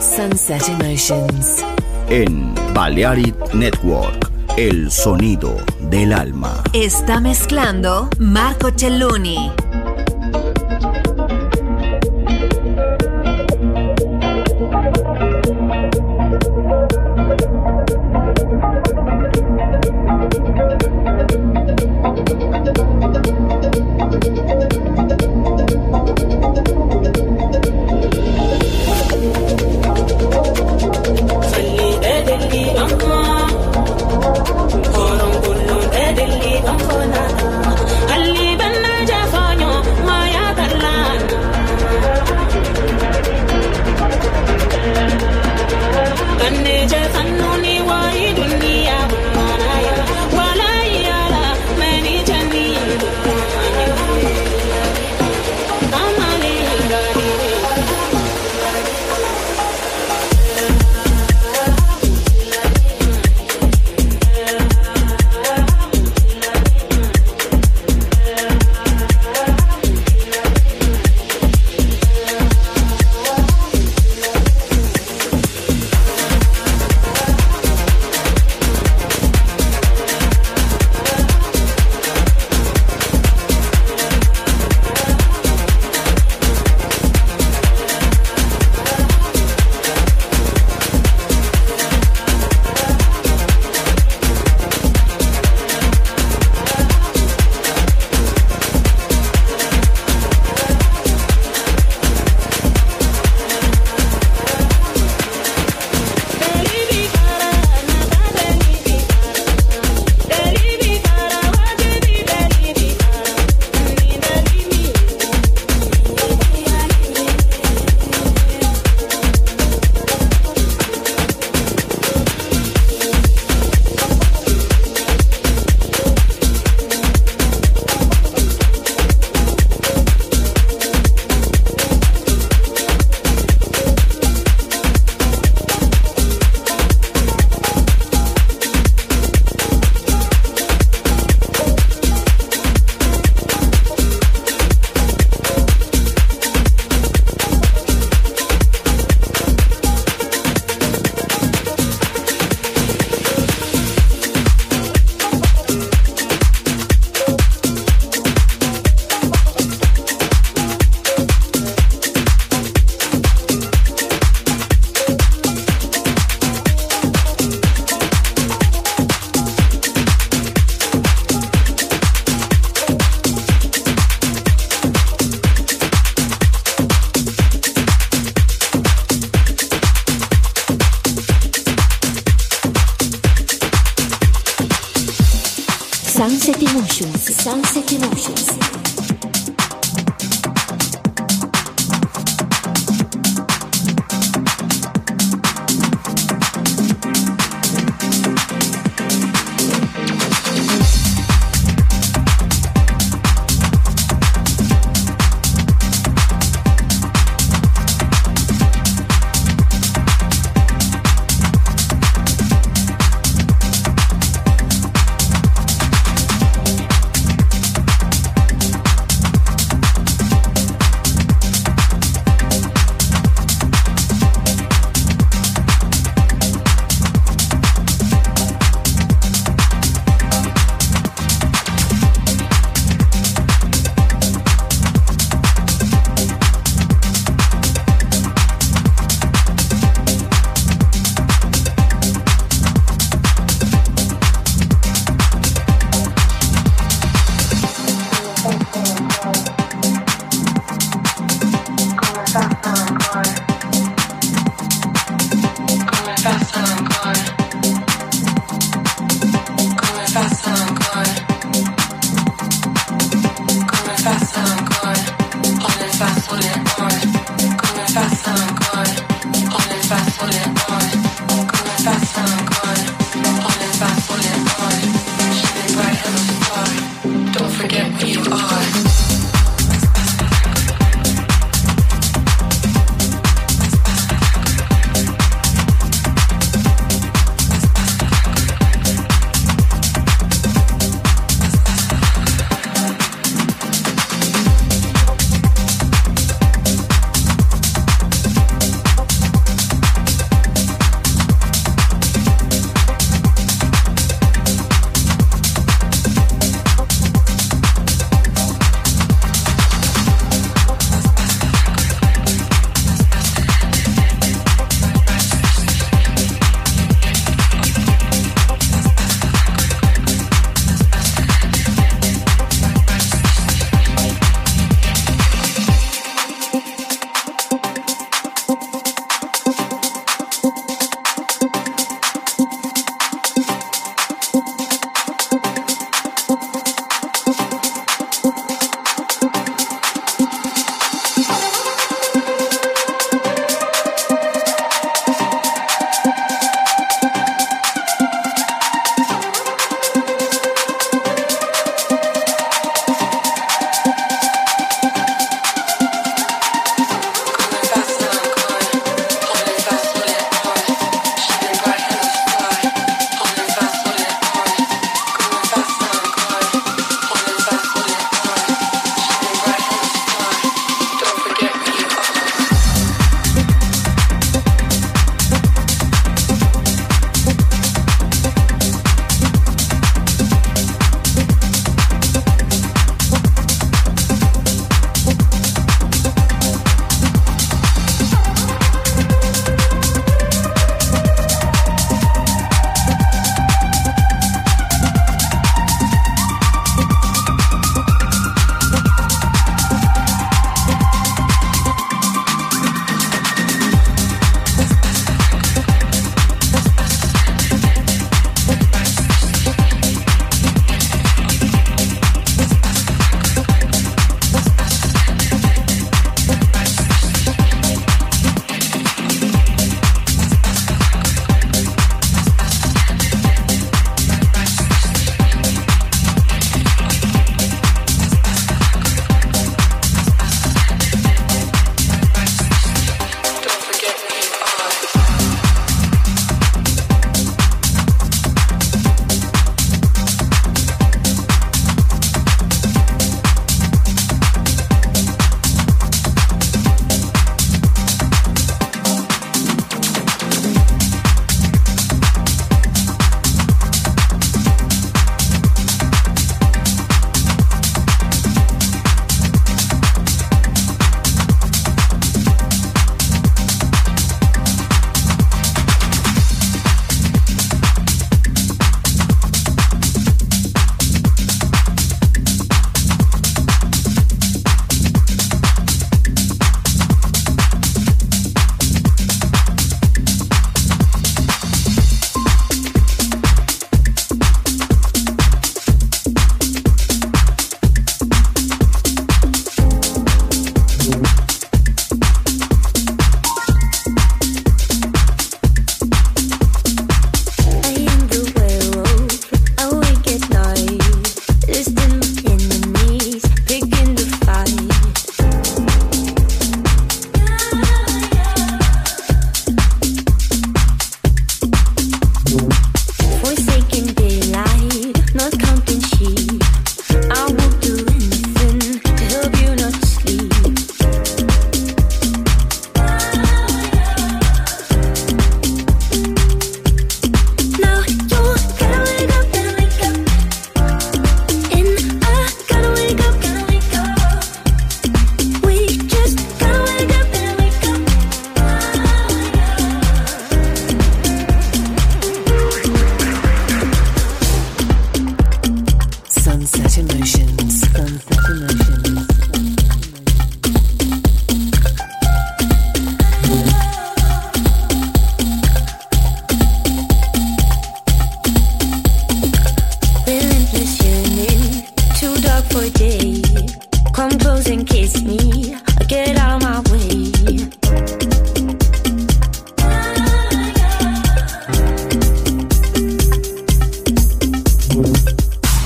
Sunset Emotions. En Balearic Network, el sonido del alma. Está mezclando Marco Celluni.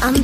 I'm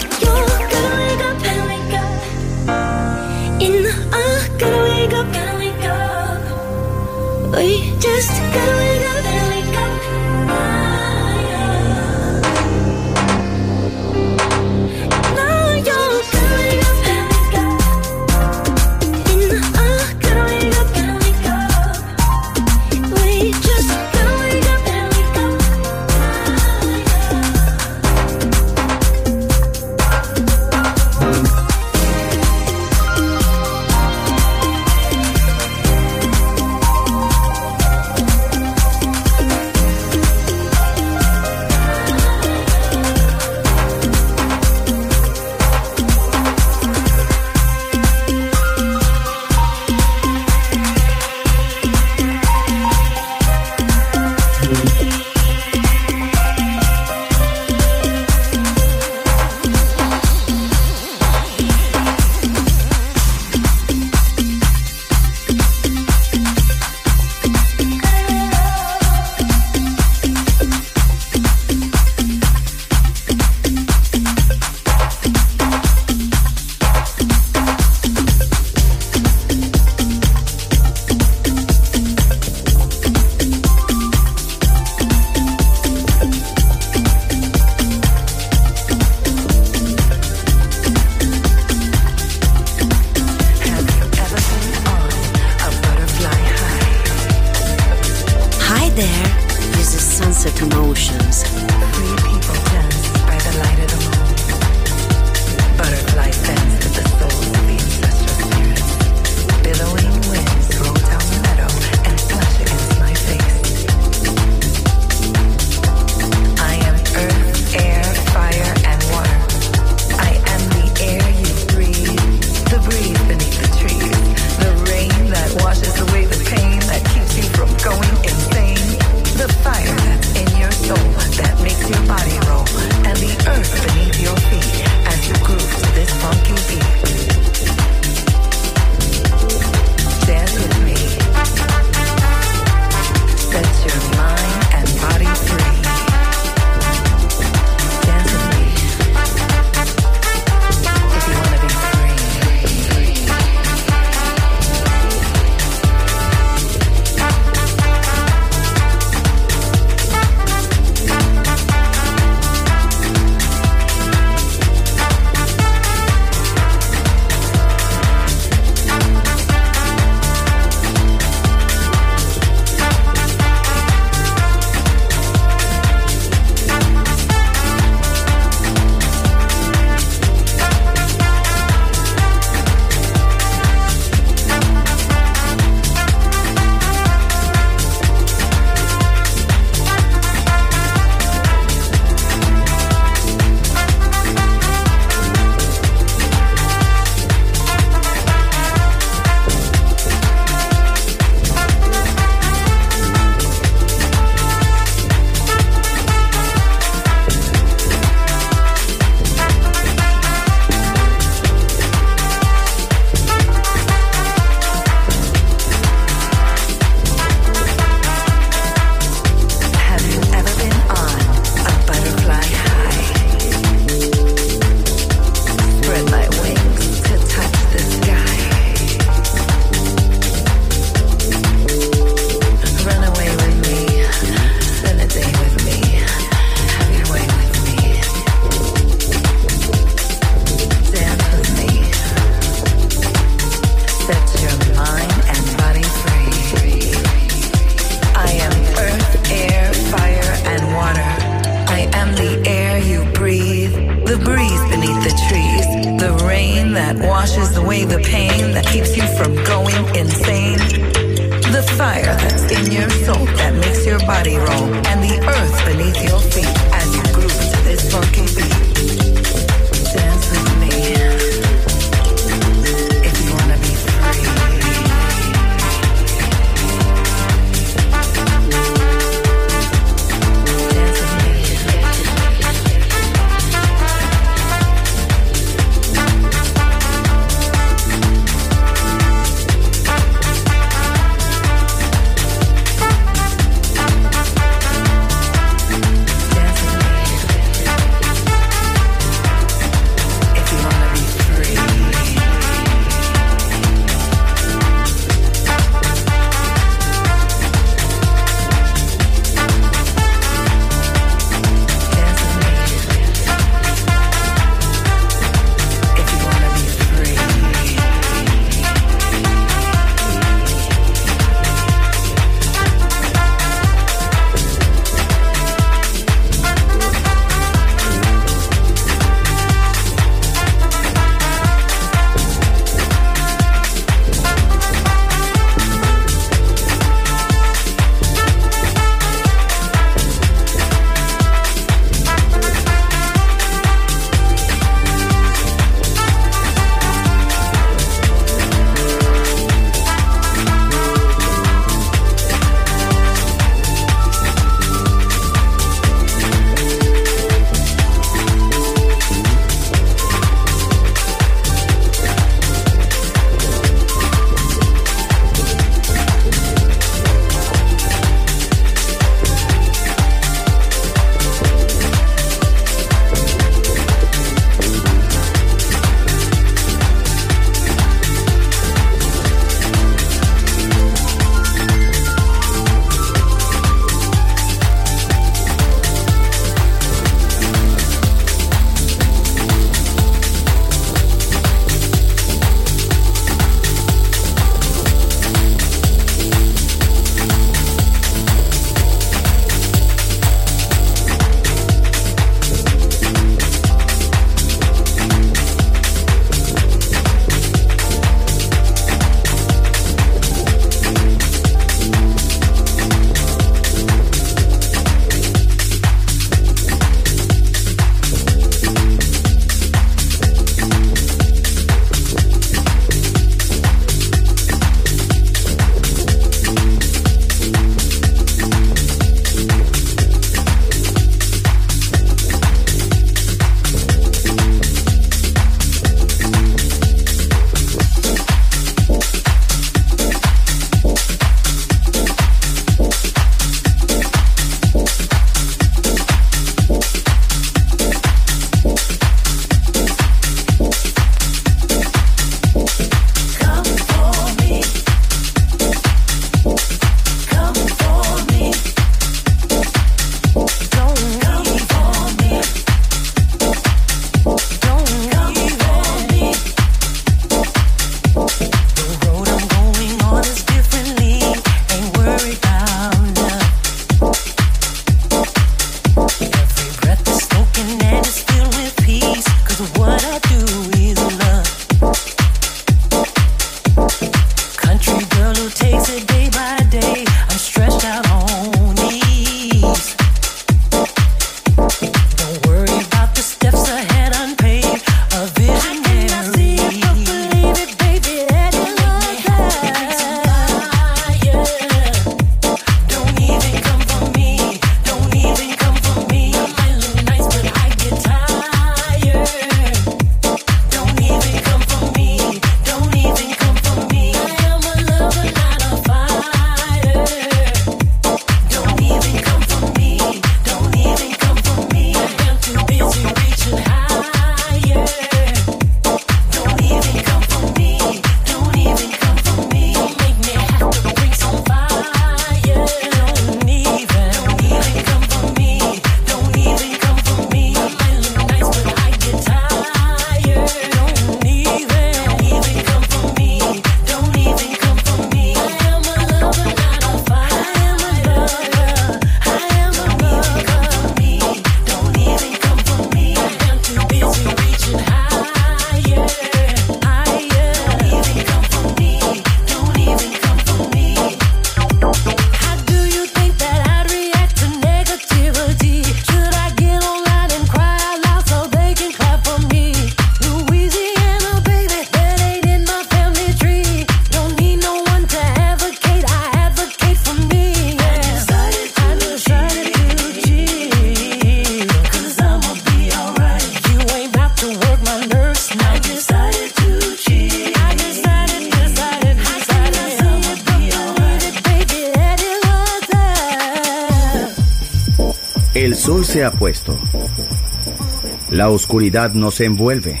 La oscuridad nos envuelve.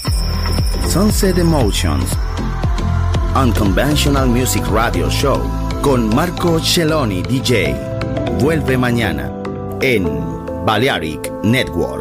Sunset Emotions. Unconventional Music Radio Show con Marco Celloni DJ. Vuelve mañana en Balearic Network.